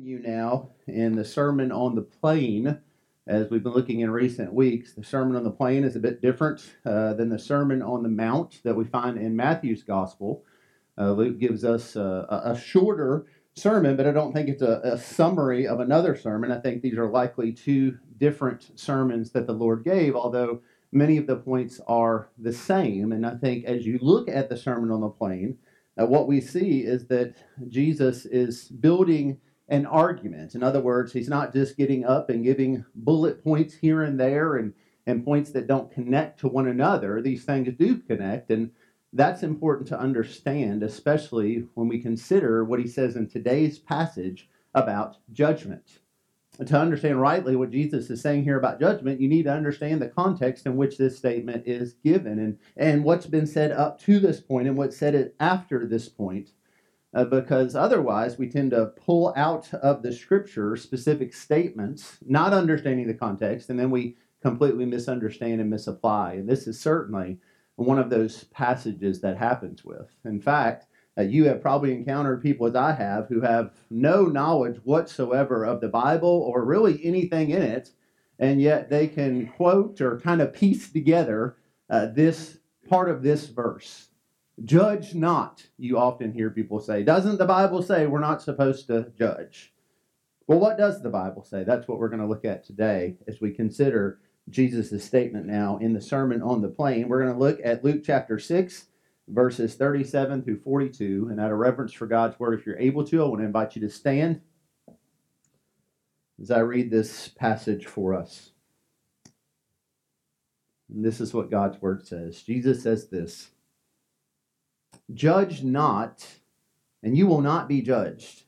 continue now in the Sermon on the Plain. As we've been looking in recent weeks, the Sermon on the Plain is a bit different uh, than the Sermon on the Mount that we find in Matthew's Gospel. Uh, Luke gives us uh, a, a, shorter sermon, but I don't think it's a, a, summary of another sermon. I think these are likely two different sermons that the Lord gave, although many of the points are the same. And I think as you look at the Sermon on the Plain, uh, what we see is that Jesus is building an argument. In other words, he's not just getting up and giving bullet points here and there and, and points that don't connect to one another. These things do connect, and that's important to understand, especially when we consider what he says in today's passage about judgment. to understand rightly what Jesus is saying here about judgment, you need to understand the context in which this statement is given and, and what's been said up to this point and what's said after this point uh, because otherwise we tend to pull out of the scripture specific statements, not understanding the context, and then we completely misunderstand and misapply. And this is certainly one of those passages that happens with. In fact, uh, you have probably encountered people as I have who have no knowledge whatsoever of the Bible or really anything in it, and yet they can quote or kind of piece together uh, this part of this verse Judge not, you often hear people say. Doesn't the Bible say we're not supposed to judge? Well, what does the Bible say? That's what we're going to look at today as we consider Jesus' statement now in the Sermon on the Plain. We're going to look at Luke chapter 6, verses 37 through 42. And out of reverence for God's word, if you're able to, I want to invite you to stand as I read this passage for us. And this is what God's word says. Jesus says this. Judge not, and you will not be judged.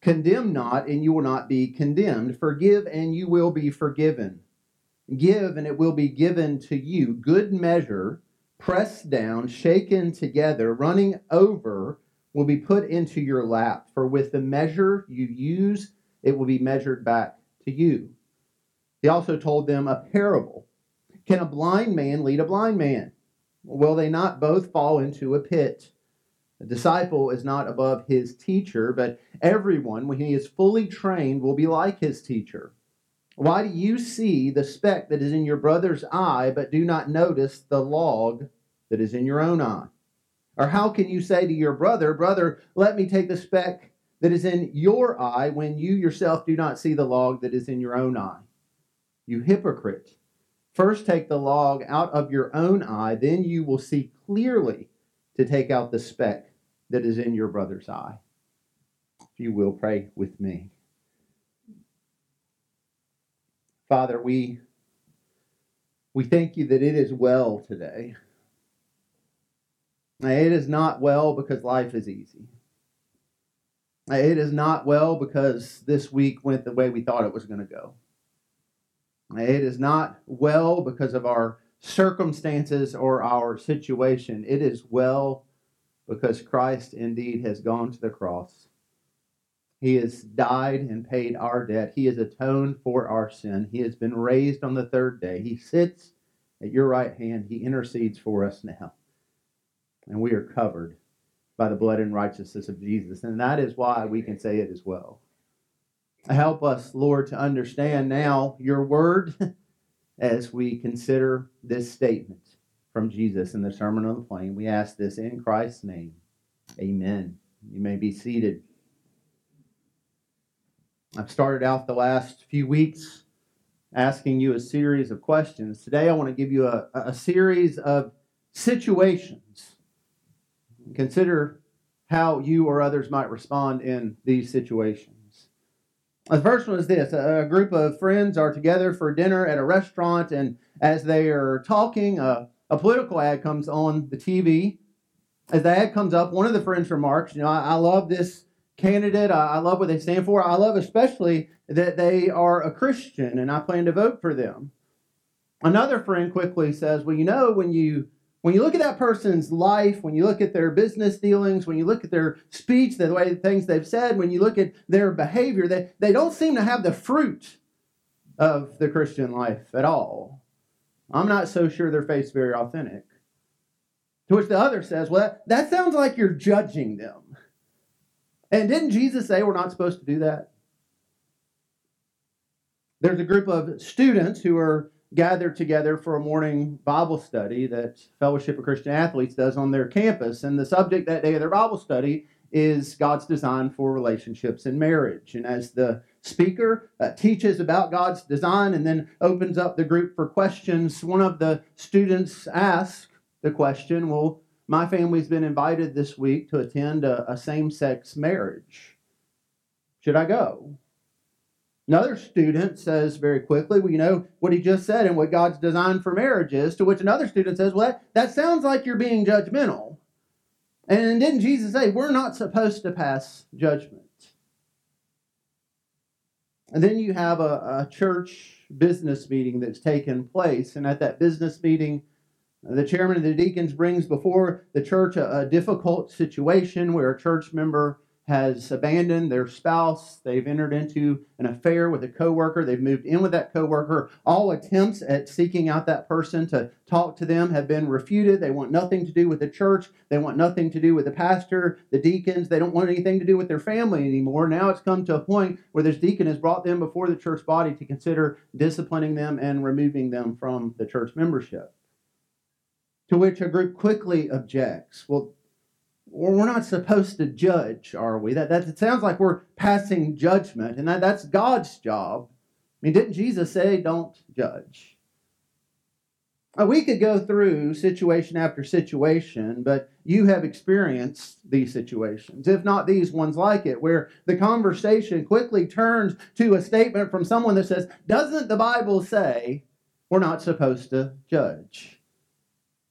Condemn not, and you will not be condemned. Forgive, and you will be forgiven. Give, and it will be given to you. Good measure, pressed down, shaken together, running over, will be put into your lap. For with the measure you use, it will be measured back to you. He also told them a parable. Can a blind man lead a blind man? Will they not both fall into a pit? A disciple is not above his teacher, but everyone, when he is fully trained, will be like his teacher. Why do you see the speck that is in your brother's eye, but do not notice the log that is in your own eye? Or how can you say to your brother, Brother, let me take the speck that is in your eye, when you yourself do not see the log that is in your own eye? You hypocrite. First, take the log out of your own eye, then you will see clearly to take out the speck that is in your brother's eye. If you will, pray with me. Father, we, we thank you that it is well today. It is not well because life is easy. It is not well because this week went the way we thought it was going to go. It is not well because of our circumstances or our situation. It is well because Christ indeed has gone to the cross. He has died and paid our debt. He has atoned for our sin. He has been raised on the third day. He sits at your right hand. He intercedes for us now. And we are covered by the blood and righteousness of Jesus. And that is why we can say it as well. Help us, Lord, to understand now your word as we consider this statement from Jesus in the Sermon on the Plain. We ask this in Christ's name. Amen. You may be seated. I've started out the last few weeks asking you a series of questions. Today, I want to give you a, a series of situations. Consider how you or others might respond in these situations. The first one is this a group of friends are together for dinner at a restaurant, and as they are talking, a, a political ad comes on the TV. As the ad comes up, one of the friends remarks, You know, I, I love this candidate. I, I love what they stand for. I love especially that they are a Christian, and I plan to vote for them. Another friend quickly says, Well, you know, when you when you look at that person's life, when you look at their business dealings, when you look at their speech, the way things they've said, when you look at their behavior, they, they don't seem to have the fruit of the Christian life at all. I'm not so sure their faith's very authentic. To which the other says, Well, that, that sounds like you're judging them. And didn't Jesus say we're not supposed to do that? There's a group of students who are gathered together for a morning Bible study that Fellowship of Christian Athletes does on their campus. And the subject that day of their Bible study is God's design for relationships and marriage. And as the speaker uh, teaches about God's design and then opens up the group for questions, one of the students asks the question, Well, my family's been invited this week to attend a, a same sex marriage. Should I go? Another student says very quickly, well, you know what he just said and what God's design for marriage is, to which another student says, well, that, that sounds like you're being judgmental. And didn't Jesus say we're not supposed to pass judgment? And then you have a, a church business meeting that's taken place. And at that business meeting, the chairman of the deacons brings before the church a, a difficult situation where a church member has abandoned their spouse. They've entered into an affair with a coworker. They've moved in with that coworker. All attempts at seeking out that person to talk to them have been refuted. They want nothing to do with the church. They want nothing to do with the pastor, the deacons. They don't want anything to do with their family anymore. Now it's come to a point where this deacon has brought them before the church body to consider disciplining them and removing them from the church membership. To which a group quickly objects. Well, we're not supposed to judge, are we? That, that it sounds like we're passing judgment, and that, that's God's job. I mean, didn't Jesus say, don't judge? Uh, we could go through situation after situation, but you have experienced these situations, if not these ones like it, where the conversation quickly turns to a statement from someone that says, Doesn't the Bible say we're not supposed to judge?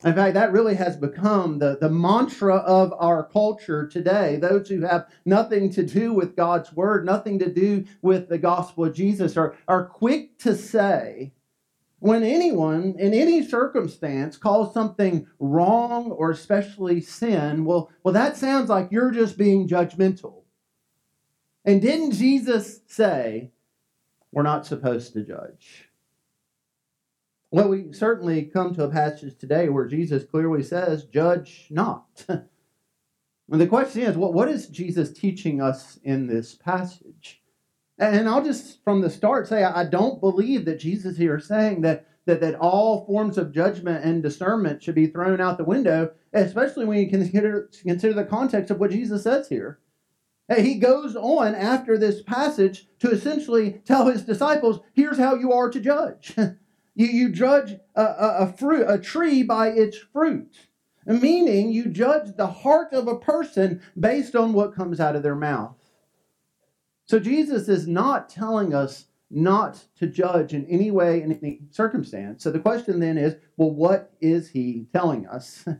In fact, that really has become the, the mantra of our culture today. Those who have nothing to do with God's word, nothing to do with the gospel of Jesus, are, are quick to say, when anyone in any circumstance calls something wrong or especially sin, well, well, that sounds like you're just being judgmental. And didn't Jesus say, we're not supposed to judge? Well, we certainly come to a passage today where Jesus clearly says, Judge not. and the question is, what, what is Jesus teaching us in this passage? And I'll just from the start say, I don't believe that Jesus here is saying that, that, that all forms of judgment and discernment should be thrown out the window, especially when you consider, consider the context of what Jesus says here. He goes on after this passage to essentially tell his disciples, here's how you are to judge. You, you judge a, a, a, fruit, a tree by its fruit, meaning you judge the heart of a person based on what comes out of their mouth. So Jesus is not telling us not to judge in any way, in any circumstance. So the question then is well, what is he telling us?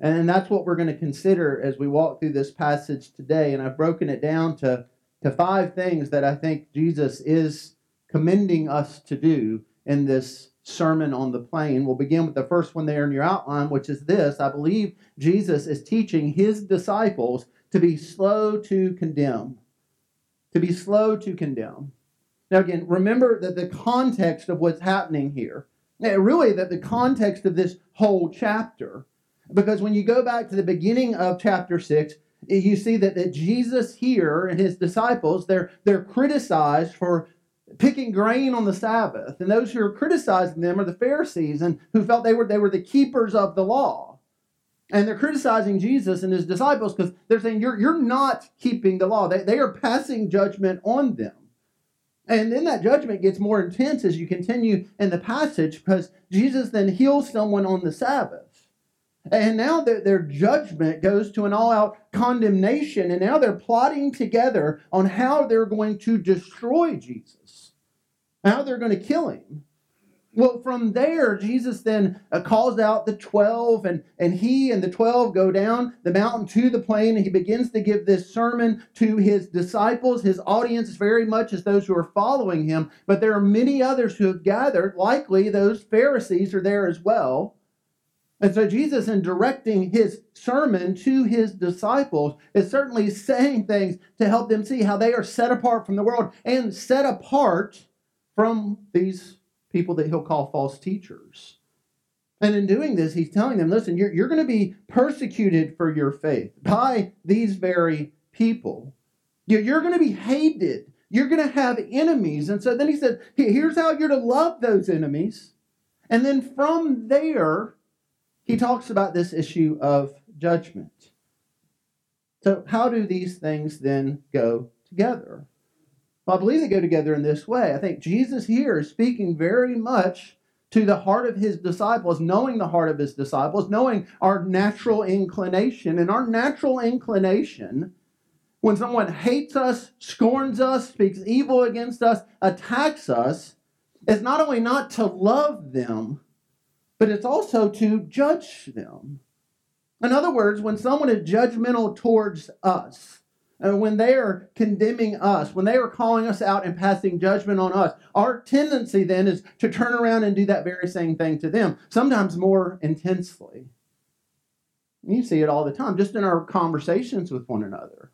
And that's what we're going to consider as we walk through this passage today. And I've broken it down to, to five things that I think Jesus is commending us to do in this sermon on the plain. We'll begin with the first one there in your outline, which is this I believe Jesus is teaching his disciples to be slow to condemn. To be slow to condemn. Now, again, remember that the context of what's happening here, eh, really, that the context of this whole chapter, because when you go back to the beginning of chapter 6, eh, you see that, that Jesus here and his disciples, they're, they're criticized for picking grain on the Sabbath. And those who are criticizing them are the Pharisees and who felt they were, they were the keepers of the law. And they're criticizing Jesus and his disciples because they're saying, you're, you're not keeping the law. They, they are passing judgment on them. And then that judgment gets more intense as you continue in the passage because Jesus then heals someone on the Sabbath. And now their, their judgment goes to an all out condemnation. And now they're plotting together on how they're going to destroy Jesus, how they're going to kill him. Well, from there, Jesus then uh, calls out the 12, and, and he and the 12 go down the mountain to the plain, and he begins to give this sermon to his disciples. His audience very much as those who are following him, but there are many others who have gathered. Likely, those Pharisees are there as well. And so Jesus, in directing his sermon to his disciples, is certainly saying things to help them see how they are set apart from the world and set apart from these people that he'll call false teachers. And in doing this, he's telling them, listen, you're, you're going to be persecuted for your faith by these very people. You're going to be hated you're going to have enemies. And so then he said, here's how you're to love those enemies. And then from there, he talks about this issue of judgment. So, how do these things then go together? Well, I believe they go together in this way. I think Jesus here is speaking very much to the heart of his disciples, knowing the heart of his disciples, knowing our natural inclination. And our natural inclination, when someone hates us, scorns us, speaks evil against us, attacks us, is not only not to love them, but it's also to judge them. In other words, when someone is judgmental towards us, and when they are condemning us, when they are calling us out and passing judgment on us, our tendency then is to turn around and do that very same thing to them, sometimes more intensely. You see it all the time, just in our conversations with one another.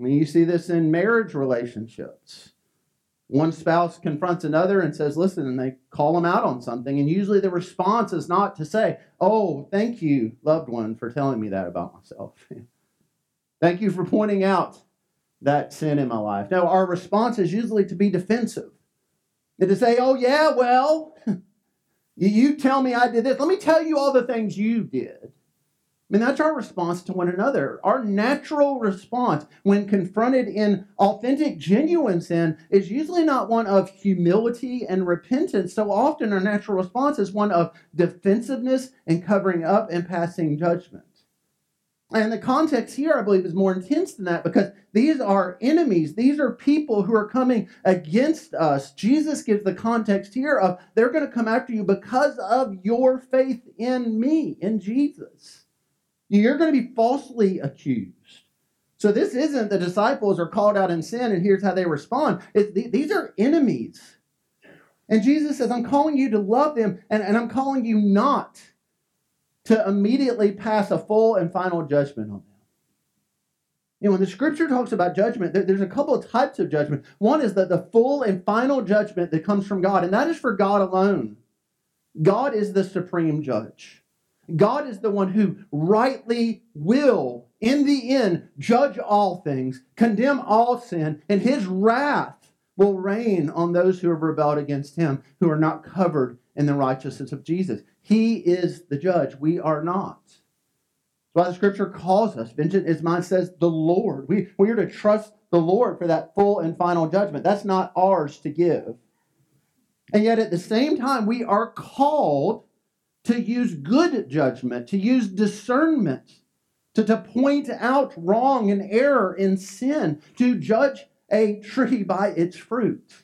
I mean, you see this in marriage relationships. One spouse confronts another and says, Listen, and they call them out on something. And usually the response is not to say, Oh, thank you, loved one, for telling me that about myself. thank you for pointing out that sin in my life. Now, our response is usually to be defensive and to say, Oh, yeah, well, you tell me I did this. Let me tell you all the things you did. I mean, that's our response to one another. Our natural response when confronted in authentic, genuine sin is usually not one of humility and repentance. So often, our natural response is one of defensiveness and covering up and passing judgment. And the context here, I believe, is more intense than that because these are enemies. These are people who are coming against us. Jesus gives the context here of they're going to come after you because of your faith in me, in Jesus. You're going to be falsely accused. So this isn't the disciples are called out in sin and here's how they respond. these are enemies. And Jesus says, I'm calling you to love them and, and I'm calling you not to immediately pass a full and final judgment on them. You know, when the scripture talks about judgment, there's a couple of types of judgment. One is that the full and final judgment that comes from God, and that is for God alone. God is the supreme judge. God is the one who rightly will, in the end, judge all things, condemn all sin, and his wrath will rain on those who have rebelled against him, who are not covered in the righteousness of Jesus. He is the judge. We are not. That's why the scripture calls us. Vengeance is mine, says the Lord. We, we are to trust the Lord for that full and final judgment. That's not ours to give. And yet, at the same time, we are called to use good judgment, to use discernment, to, to point out wrong and error in sin, to judge a tree by its fruit.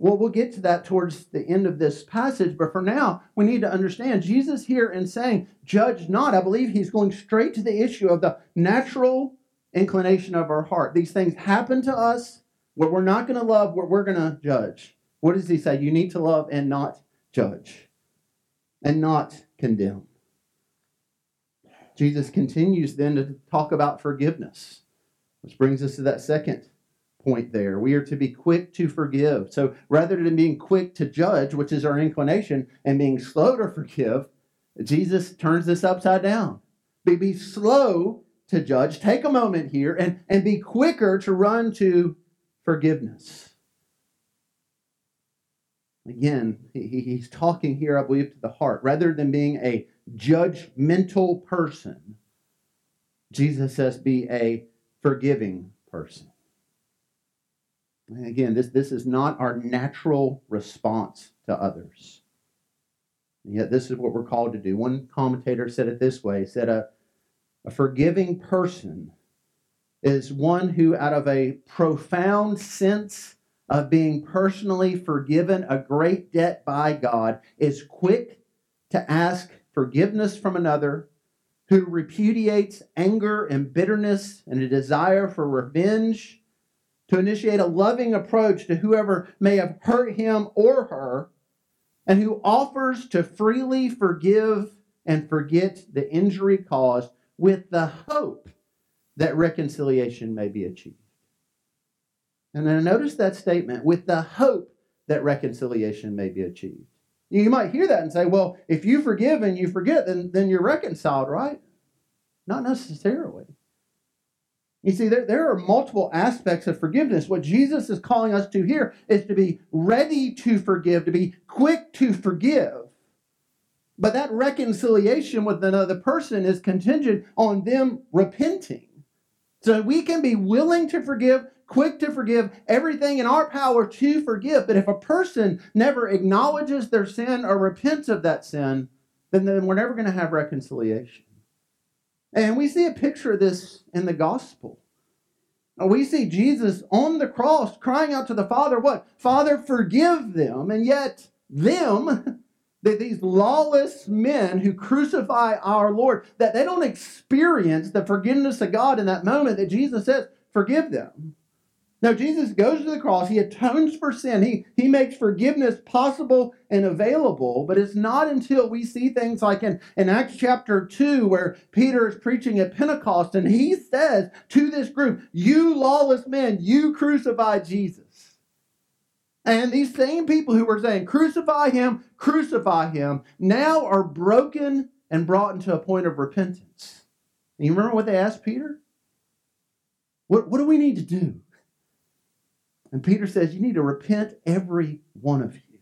Well, we'll get to that towards the end of this passage, but for now, we need to understand Jesus here in saying, judge not. I believe he's going straight to the issue of the natural inclination of our heart. These things happen to us what we're not going to love, what we're going to judge. What does he say? You need to love and not judge and not condemn. Jesus continues then to talk about forgiveness, which brings us to that second point there. We are to be quick to forgive. So rather than being quick to judge, which is our inclination, and being slow to forgive, Jesus turns this upside down. Be, be slow to judge. Take a moment here and, and be quicker to run to forgiveness. Again, he, he's talking here, I believe, to the heart. Rather than being a judgmental person, Jesus says, be a forgiving person. Again, this, this is not our natural response to others. And yet, this is what we're called to do. One commentator said it this way said, a, a forgiving person is one who, out of a profound sense of being personally forgiven a great debt by God is quick to ask forgiveness from another who repudiates anger and bitterness and a desire for revenge, to initiate a loving approach to whoever may have hurt him or her, and who offers to freely forgive and forget the injury caused with the hope that reconciliation may be achieved. And then notice that statement with the hope that reconciliation may be achieved. You might hear that and say, well, if you forgive and you forget, then, then you're reconciled, right? Not necessarily. You see, there, there are multiple aspects of forgiveness. What Jesus is calling us to here is to be ready to forgive, to be quick to forgive. But that reconciliation with another person is contingent on them repenting. So we can be willing to forgive, quick to forgive, everything in our power to forgive. But if a person never acknowledges their sin or repents of that sin, then, then we're never going to have reconciliation. And we see a picture of this in the gospel. We see Jesus on the cross crying out to the Father, What? Father, forgive them. And yet, them, that these lawless men who crucify our Lord, that they don't experience the forgiveness of God in that moment that Jesus says, Forgive them. Now, Jesus goes to the cross. He atones for sin. He, he makes forgiveness possible and available. But it's not until we see things like in, in Acts chapter 2, where Peter is preaching at Pentecost, and he says to this group, You lawless men, you crucified Jesus. And these same people who were saying, Crucify him, crucify him, now are broken and brought into a point of repentance. And you remember what they asked Peter? What, what do we need to do? And Peter says, You need to repent, every one of you,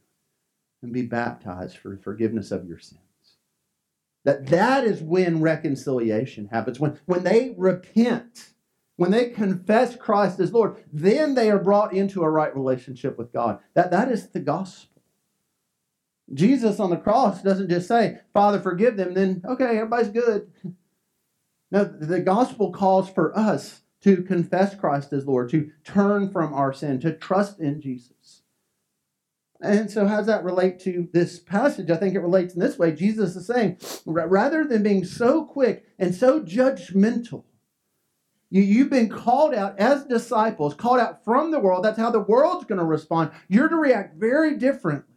and be baptized for forgiveness of your sins. That that is when reconciliation happens. When, when they repent, when they confess Christ as Lord, then they are brought into a right relationship with God. That, that is the gospel. Jesus on the cross doesn't just say, Father, forgive them, then, okay, everybody's good. No, the gospel calls for us to confess Christ as Lord, to turn from our sin, to trust in Jesus. And so, how does that relate to this passage? I think it relates in this way. Jesus is saying, rather than being so quick and so judgmental, you, you've been called out as disciples, called out from the world. That's how the world's going to respond. You're to react very differently.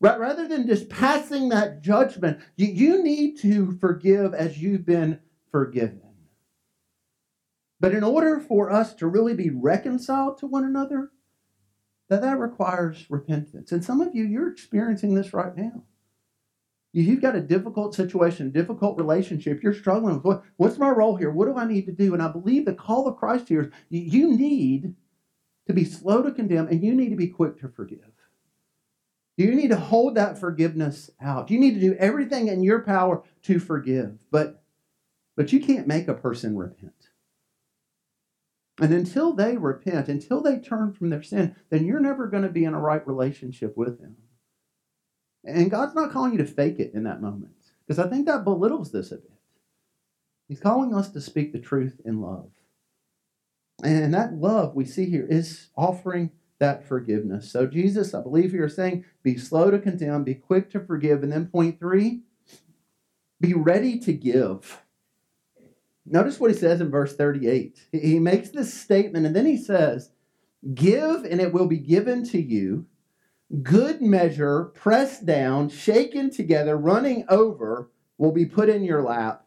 Rather than just passing that judgment, you need to forgive as you've been forgiven. But in order for us to really be reconciled to one another, that that requires repentance. And some of you, you're experiencing this right now. You've got a difficult situation, difficult relationship. You're struggling with what, what's my role here? What do I need to do? And I believe the call of Christ here is you need to be slow to condemn and you need to be quick to forgive. You need to hold that forgiveness out. You need to do everything in your power to forgive. But but you can't make a person repent. And until they repent, until they turn from their sin, then you're never going to be in a right relationship with them. And God's not calling you to fake it in that moment, because I think that belittles this a bit. He's calling us to speak the truth in love. And that love we see here is offering that forgiveness. So, Jesus, I believe you're saying, be slow to condemn, be quick to forgive. And then, point three, be ready to give. Notice what he says in verse 38. He makes this statement and then he says, Give and it will be given to you. Good measure, pressed down, shaken together, running over, will be put in your lap.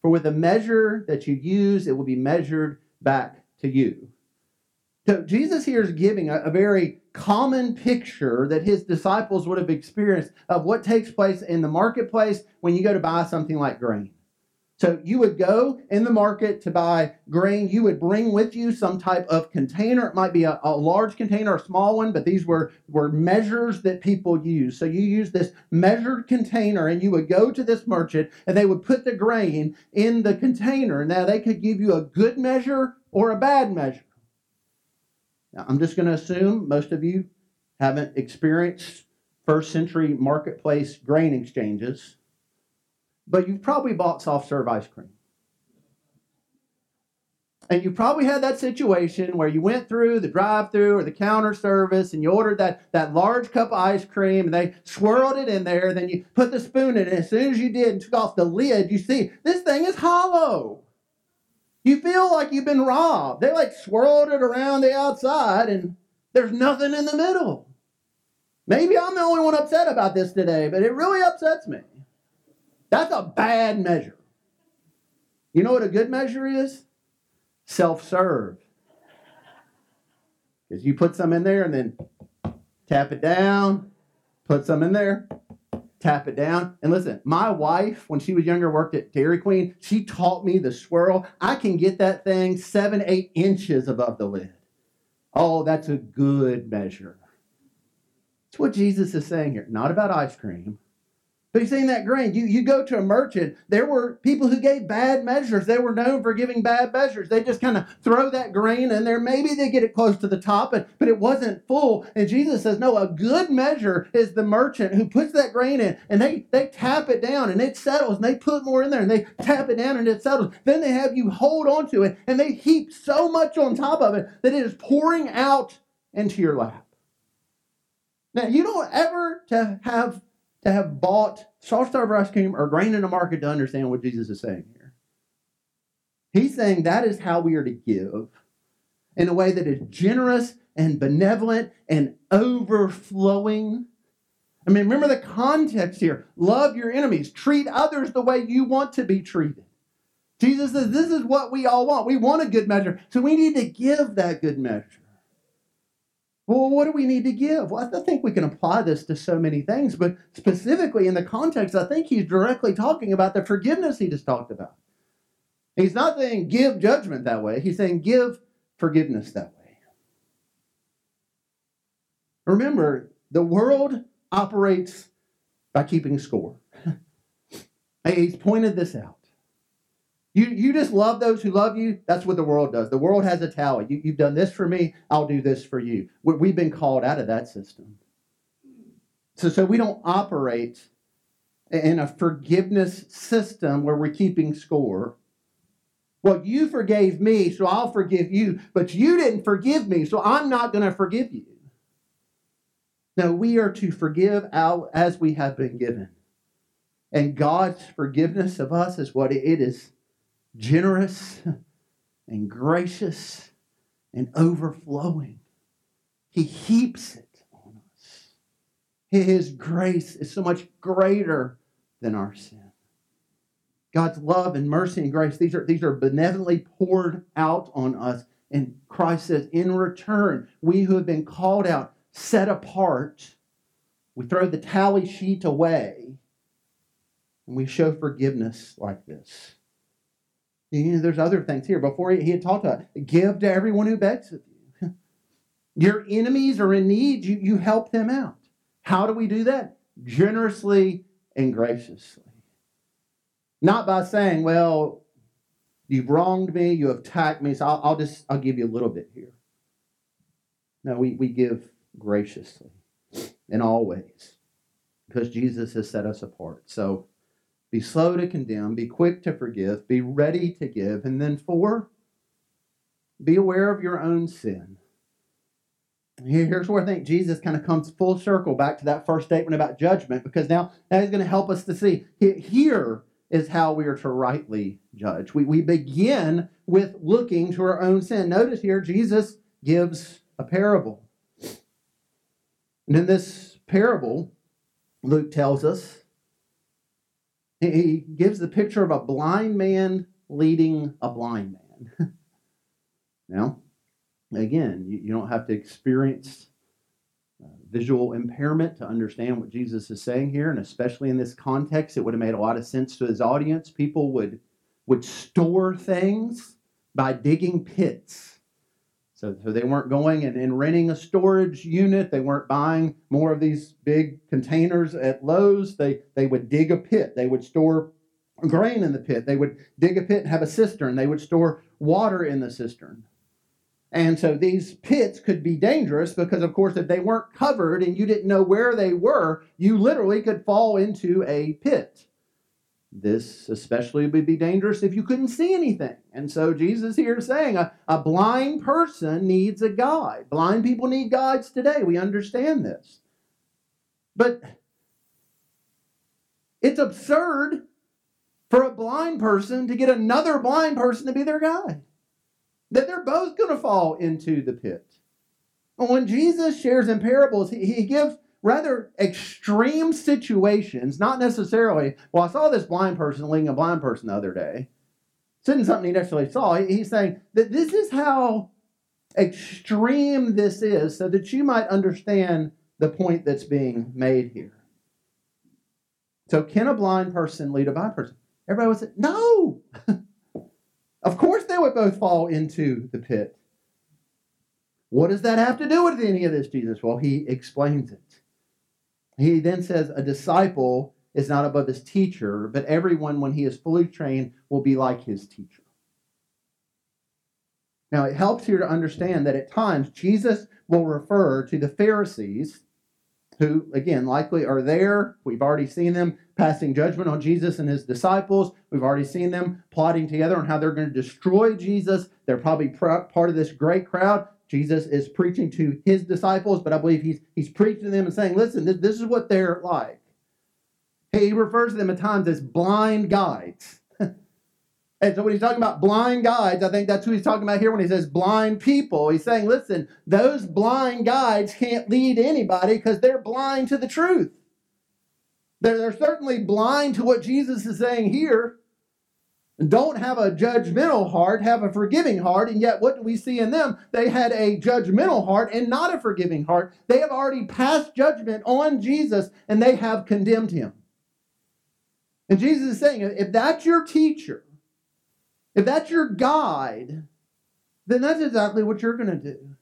For with the measure that you use, it will be measured back to you. So Jesus here is giving a, a very common picture that his disciples would have experienced of what takes place in the marketplace when you go to buy something like grain. So you would go in the market to buy grain. You would bring with you some type of container. It might be a, a, large container, a small one, but these were, were measures that people use. So you use this measured container and you would go to this merchant and they would put the grain in the container. Now they could give you a good measure or a bad measure. Now I'm just going to assume most of you haven't experienced first century marketplace grain exchanges but you've probably bought soft serve ice cream. And you probably had that situation where you went through the drive through or the counter service and you ordered that, that large cup of ice cream and they swirled it in there. Then you put the spoon in it. And as soon as you did and took off the lid, you see this thing is hollow. You feel like you've been robbed. They like swirled it around the outside and there's nothing in the middle. Maybe I'm the only one upset about this today, but it really upsets me. That's a bad measure. You know what a good measure is? Self serve. Because you put some in there and then tap it down, put some in there, tap it down. And listen, my wife, when she was younger, worked at Dairy Queen. She taught me the swirl. I can get that thing seven, eight inches above the lid. Oh, that's a good measure. That's what Jesus is saying here. Not about ice cream, but he's saying that grain. You, you go to a merchant, there were people who gave bad measures. They were known for giving bad measures. They just kind of throw that grain in there. Maybe they get it close to the top, but, but it wasn't full. And Jesus says, no, a good measure is the merchant who puts that grain in and they, they tap it down and it settles and they put more in there and they tap it down and it settles. Then they have you hold on to it and they heap so much on top of it that it is pouring out into your lap. Now, you don't ever to have to have bought soft starter ice cream or grain in the market to understand what Jesus is saying here. He's saying that is how we are to give in a way that is generous and benevolent and overflowing. I mean, remember the context here. Love your enemies. Treat others the way you want to be treated. Jesus says this is what we all want. We want a good measure. So we need to give that good measure. Well, what do we need to give? Well, I think we can apply this to so many things, but specifically in the context, I think he's directly talking about the forgiveness he just talked about. He's not saying give judgment that way, he's saying give forgiveness that way. Remember, the world operates by keeping score. he's pointed this out. You, you just love those who love you. That's what the world does. The world has a tally. You, you've done this for me, I'll do this for you. We've been called out of that system. So, so we don't operate in a forgiveness system where we're keeping score. Well, you forgave me, so I'll forgive you, but you didn't forgive me, so I'm not going to forgive you. No, we are to forgive out as we have been given. And God's forgiveness of us is what it is generous and gracious and overflowing. He heaps it on us. His grace is so much greater than our sin. God's love and mercy and grace, these are, these are benevolently poured out on us. And Christ says, in return, we who have been called out, set apart, we throw the tally sheet away, and we show forgiveness like this. You know, there's other things here. Before he, had talked about give to everyone who begs of you. Your enemies are in need, you, you help them out. How do we do that? Generously and graciously. Not by saying, well, you've wronged me, you have attacked me, so I'll, I'll just I'll give you a little bit here. No, we, we give graciously in all ways because Jesus has set us apart. So be slow to condemn, be quick to forgive, be ready to give. And then four, be aware of your own sin. Here's where I think Jesus kind of comes full circle back to that first statement about judgment, because now, now he's going to help us to see here is how we are to rightly judge. We, we begin with looking to our own sin. Notice here, Jesus gives a parable. And in this parable, Luke tells us he gives the picture of a blind man leading a blind man. now, again, you, you, don't have to experience uh, visual impairment to understand what Jesus is saying here, and especially in this context, it would have made a lot of sense to his audience. People would would store things by digging pits so, so they weren't going and, and renting a storage unit. They weren't buying more of these big containers at Lowe's. They, they would dig a pit. They would store grain in the pit. They would dig a pit and have a cistern. They would store water in the cistern. And so these pits could be dangerous because, of course, if they weren't covered and you didn't know where they were, you literally could fall into a pit. This especially would be dangerous if you couldn't see anything. And so Jesus here is saying a, a blind person needs a guide. Blind people need guides today. We understand this. But it's absurd for a blind person to get another blind person to be their guide. That they're both going to fall into the pit. When Jesus shares in parables, he, he gives rather extreme situations, not necessarily, well, I saw this blind person leading a blind person the other day. It's isn't something he necessarily saw. He's saying that this is how extreme this is so that you might understand the point that's being made here. So, can a blind person lead a blind person? Everybody would say, no. of course, they would both fall into the pit. What does that have to do with any of this, Jesus? Well, he explains it. He then says, A disciple is not above his teacher, but everyone, when he is fully trained, will be like his teacher. Now, it helps here to understand that at times Jesus will refer to the Pharisees, who, again, likely are there. We've already seen them passing judgment on Jesus and his disciples. We've already seen them plotting together on how they're going to destroy Jesus. They're probably part of this great crowd. Jesus is preaching to his disciples, but I believe he's, he's preaching to them and saying, listen, this, this is what they're like. He refers to them at times as blind guides. And so when he's talking about blind guides, I think that's who he's talking about here when he says blind people. He's saying, listen, those blind guides can't lead anybody because they're blind to the truth. They're, they're certainly blind to what Jesus is saying here. Don't have a judgmental heart, have a forgiving heart. And yet, what do we see in them? They had a judgmental heart and not a forgiving heart. They have already passed judgment on Jesus and they have condemned him. And Jesus is saying, if that's your teacher, if that's your guide, then that's exactly what you're going to do.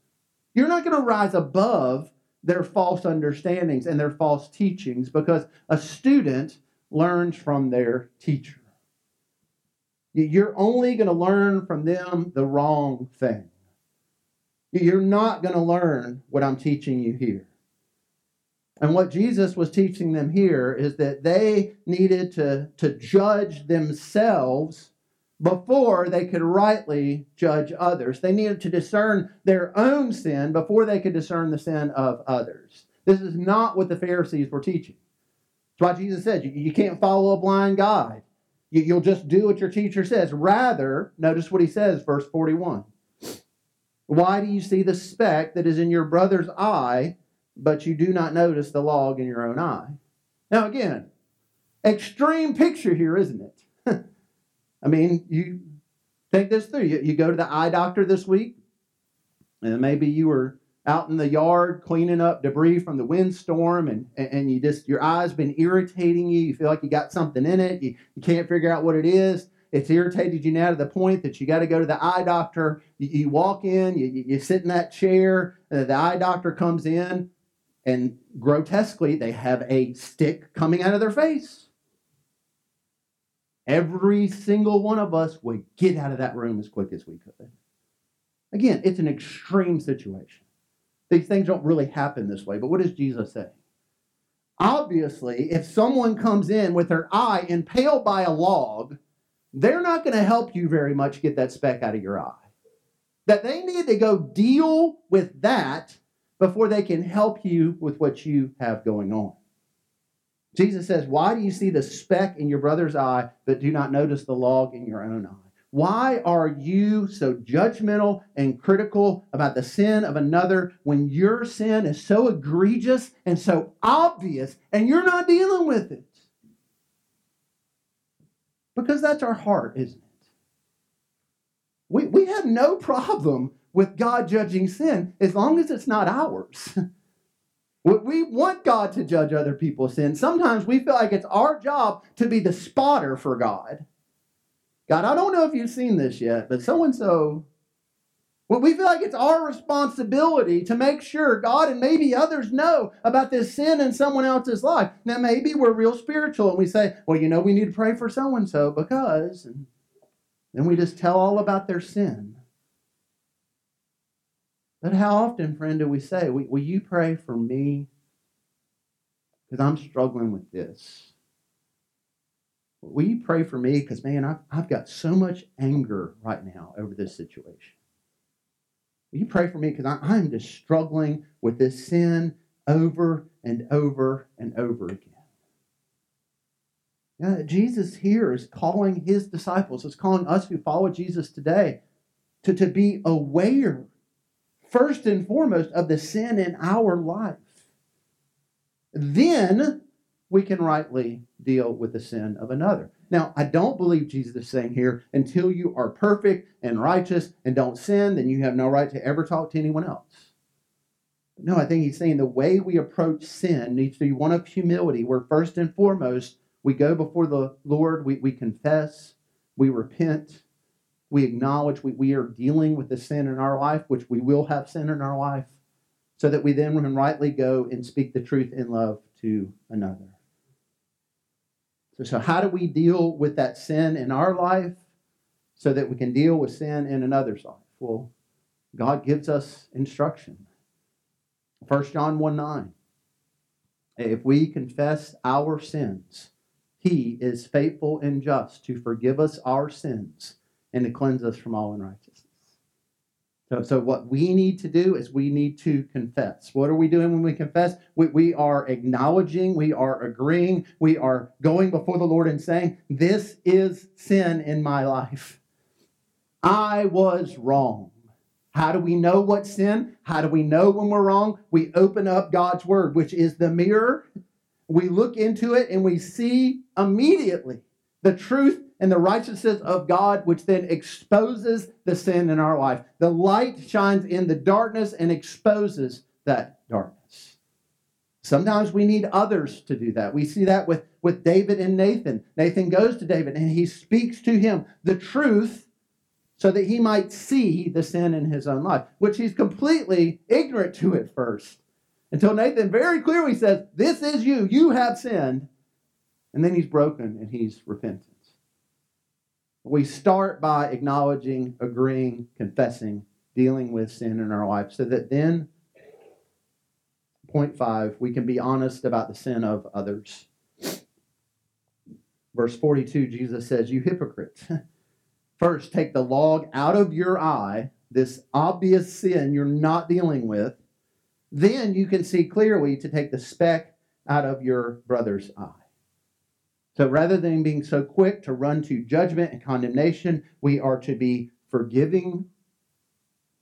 You're not going to rise above their false understandings and their false teachings because a student learns from their teacher. You're only going to learn from them the wrong thing. You're not going to learn what I'm teaching you here. And what Jesus was teaching them here is that they needed to, to judge themselves before they could rightly judge others. They needed to discern their own sin before they could discern the sin of others. This is not what the Pharisees were teaching. That's why Jesus said you, you can't follow a blind guide. You, you'll just do what your teacher says. Rather, notice what he says, verse 41. Why do you see the speck that is in your brother's eye, but you do not notice the log in your own eye? Now, again, extreme picture here, isn't it? I mean, you think this through. You, you go to the eye doctor this week, and maybe you were out in the yard cleaning up debris from the windstorm and, and you just your eyes been irritating you. You feel like you got something in it. You, you can't figure out what it is. It's irritated you now to the point that you got to go to the eye doctor. You, you walk in you, you sit in that chair uh, the eye doctor comes in and grotesquely they have a stick coming out of their face. Every single one of us would get out of that room as quick as we could. Again, it's an extreme situation. These things don't really happen this way, but what does Jesus say? Obviously, if someone comes in with their eye impaled by a log, they're not going to help you very much get that speck out of your eye. That they need to go deal with that before they can help you with what you have going on. Jesus says, Why do you see the speck in your brother's eye, but do not notice the log in your own eye? Why are you so judgmental and critical about the sin of another when your sin is so egregious and so obvious and you're not dealing with it? Because that's our heart, isn't it? We, we have no problem with God judging sin as long as it's not ours. We want God to judge other people's sins. Sometimes we feel like it's our job to be the spotter for God. God, I don't know if you've seen this yet, but so and so, well, we feel like it's our responsibility to make sure God and maybe others know about this sin in someone else's life. Now, maybe we're real spiritual and we say, well, you know, we need to pray for so and so because, and then we just tell all about their sin. But how often, friend, do we say, Will you pray for me? Because I'm struggling with this. Will you pray for me? Because, man, I've, I've got so much anger right now over this situation. Will you pray for me? Because I'm just struggling with this sin over and over and over again. Yeah, Jesus here is calling his disciples, is calling us who follow Jesus today to, to be aware first and foremost of the sin in our life. Then we can rightly deal with the sin of another. Now, I don't believe Jesus is saying here, until you are perfect and righteous and don't sin, then you have no right to ever talk to anyone else. No, I think he's saying the way we approach sin needs to be one of humility, where first and foremost, We go before the Lord, we, we confess, we repent, we acknowledge we, we are dealing with the sin in our life, which we will have sin in our life, so that we then can rightly go and speak the truth in love to another. So, so how do we deal with that sin in our life so that we can deal with sin in another's life? Well, God gives us instruction. 1 John 1 9. If we confess our sins, he is faithful and just to forgive us our sins and to cleanse us from all unrighteousness. So, so what we need to do is we need to confess. What are we doing when we confess? We, we are acknowledging, we are agreeing, we are going before the Lord and saying, This is sin in my life. I was wrong. How do we know what sin? How do we know when we're wrong? We open up God's word, which is the mirror. We look into it and we see immediately the truth and the righteousness of God, which then exposes the sin in our life. The light shines in the darkness and exposes that darkness. Sometimes we need others to do that. We see that with, with David and Nathan. Nathan goes to David and he speaks to him the truth so that he might see the sin in his own life, which he's completely ignorant to at first. Until Nathan very clearly says, This is you, you have sinned. And then he's broken and he's repentant. We start by acknowledging, agreeing, confessing, dealing with sin in our life, so that then, point five, we can be honest about the sin of others. Verse 42, Jesus says, You hypocrite. First, take the log out of your eye, this obvious sin you're not dealing with. Then you can see clearly to take the speck out of your brother's eye. So rather than being so quick to run to judgment and condemnation, we are to be forgiving.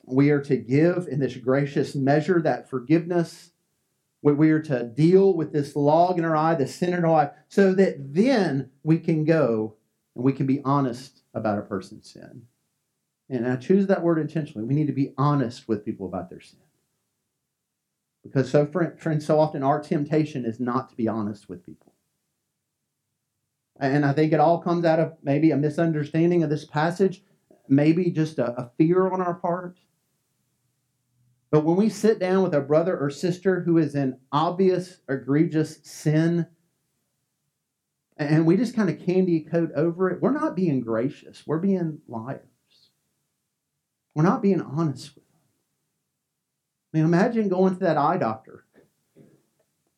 We are to give in this gracious measure that forgiveness. We are to deal with this log in our eye, the sin in our eye, so that then we can go and we can be honest about a person's sin. And I choose that word intentionally. We need to be honest with people about their sin. Because so, friends, so often our temptation is not to be honest with people. And I think it all comes out of maybe a misunderstanding of this passage, maybe just a, a fear on our part. But when we sit down with a brother or sister who is in obvious, egregious sin, and we just kind of candy coat over it, we're not being gracious. We're being liars. We're not being honest with them. I mean, imagine going to that eye doctor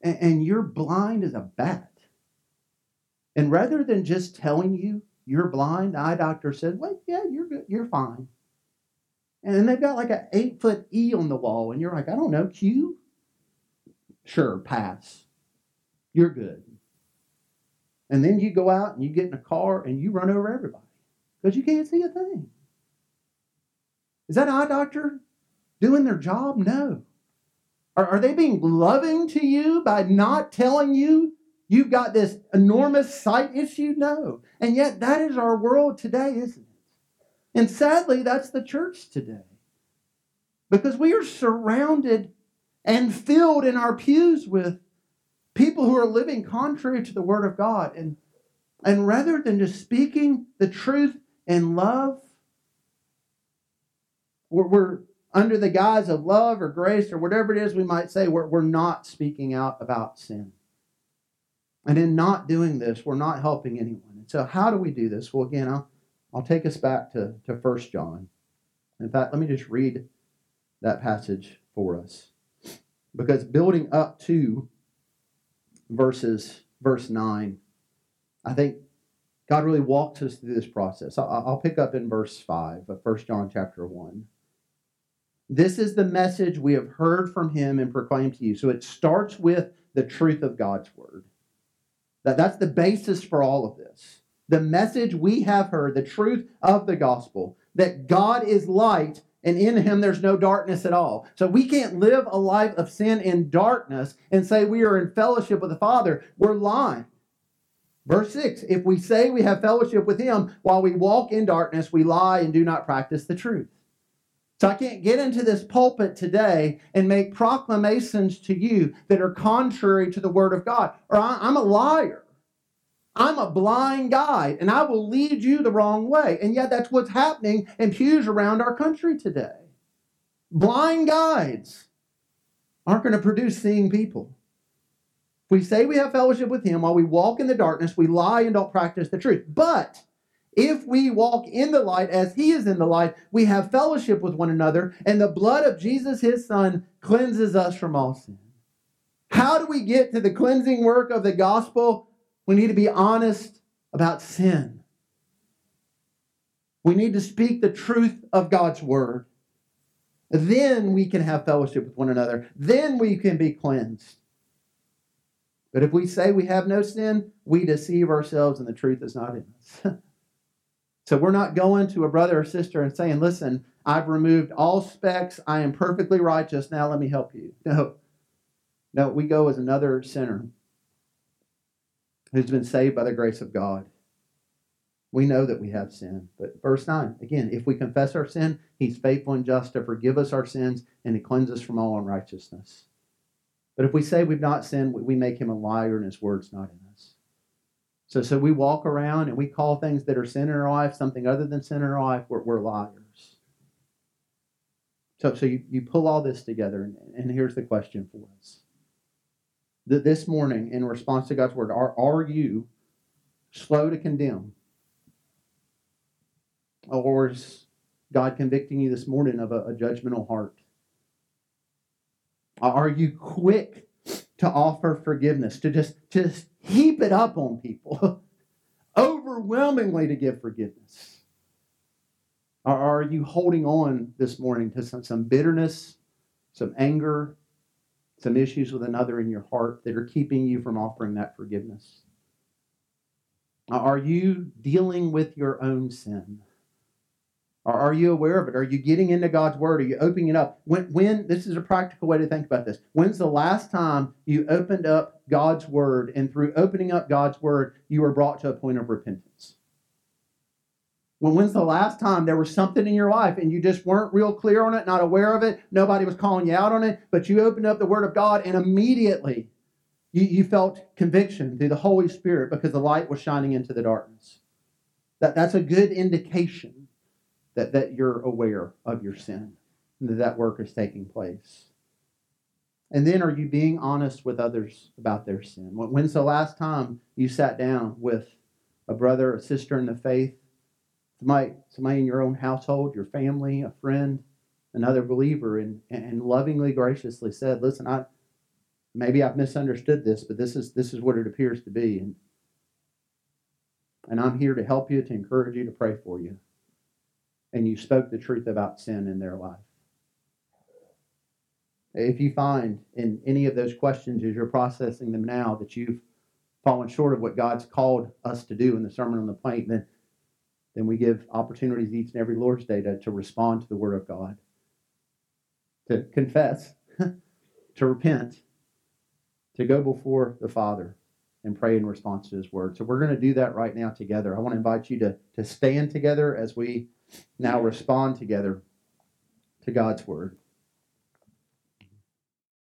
and, and you're blind as a bat. And rather than just telling you you're blind, eye doctor said, "Well, yeah, you're good, you're fine." And then they've got like an eight foot E on the wall, and you're like, I don't know, Q? Sure, pass. You're good. And then you go out and you get in a car and you run over everybody because you can't see a thing. Is that eye doctor doing their job? No. Are, are they being loving to you by not telling you You've got this enormous sight issue? No. And yet, that is our world today, isn't it? And sadly, that's the church today. Because we are surrounded and filled in our pews with people who are living contrary to the Word of God. And, and rather than just speaking the truth in love, we're, we're under the guise of love or grace or whatever it is we might say, we're, we're not speaking out about sin. And in not doing this, we're not helping anyone. And so, how do we do this? Well, again, I'll, I'll take us back to, to 1 John. In fact, let me just read that passage for us. Because building up to verses, verse 9, I think God really walks us through this process. I'll, I'll pick up in verse 5 of 1 John chapter 1. This is the message we have heard from him and proclaimed to you. So it starts with the truth of God's word. That, that's the basis for all of this. The message we have heard, the truth of the gospel, that God is light and in him there's no darkness at all. So we can't live a life of sin in darkness and say we are in fellowship with the Father. We're lying. Verse 6 If we say we have fellowship with him while we walk in darkness, we lie and do not practice the truth. So I can't get into this pulpit today and make proclamations to you that are contrary to the Word of God, or I'm a liar. I'm a blind guide and I will lead you the wrong way. And yet, that's what's happening in pews around our country today. Blind guides aren't going to produce seeing people. We say we have fellowship with Him while we walk in the darkness, we lie and don't practice the truth. But if we walk in the light as He is in the light, we have fellowship with one another, and the blood of Jesus, His Son, cleanses us from all sin. How do we get to the cleansing work of the gospel? We need to be honest about sin. We need to speak the truth of God's word. Then we can have fellowship with one another. Then we can be cleansed. But if we say we have no sin, we deceive ourselves and the truth is not in us. so we're not going to a brother or sister and saying, listen, I've removed all specks. I am perfectly righteous. Now let me help you. No. No, we go as another sinner who's been saved by the grace of God. We know that we have sin. But verse 9, again, if we confess our sin, he's faithful and just to forgive us our sins and to cleanse us from all unrighteousness. But if we say we've not sinned, we make him a liar and his word's not in us. So, so we walk around and we call things that are sin in our life something other than sin in our life, we're, we're liars. So, so you, you pull all this together, and, and here's the question for us that this morning in response to God's word? Are, are you slow to condemn? Or is God convicting you this morning of a, a judgmental heart? Are you quick to offer forgiveness, to just, just heap it up on people, overwhelmingly to give forgiveness? Or are you holding on this morning to some, some bitterness, some anger, some issues with another in your heart that are keeping you from offering that forgiveness? Are you dealing with your own sin? Are you aware of it? Are you getting into God's Word? Are you opening it up? When, when this is a practical way to think about this. When's the last time you opened up God's Word and through opening up God's Word, you were brought to a point of repentance? When when's the last time there was something in your life and you just weren't real clear on it, not aware of it, nobody was calling you out on it, but you opened up the Word of God and immediately you, you felt conviction through the Holy Spirit because the light was shining into the darkness. That, that's a good indication that, that you're aware of your sin and that that work is taking place. And then are you being honest with others about their sin? When's the last time you sat down with a brother, a sister in the faith, somebody, somebody in your own household, your family, a friend, another believer, and, and lovingly, graciously said, Listen, I maybe I've misunderstood this, but this is this is what it appears to be. And, and I'm here to help you, to encourage you, to pray for you. And you spoke the truth about sin in their life. If you find in any of those questions as you're processing them now that you've fallen short of what God's called us to do in the Sermon on the Plain, then then we give opportunities each and every Lord's Day to, to respond to the Word of God, to confess, to repent, to go before the Father and pray in response to His Word. So we're going to do that right now together. I want to invite you to, to stand together as we now mm-hmm. respond together to God's Word.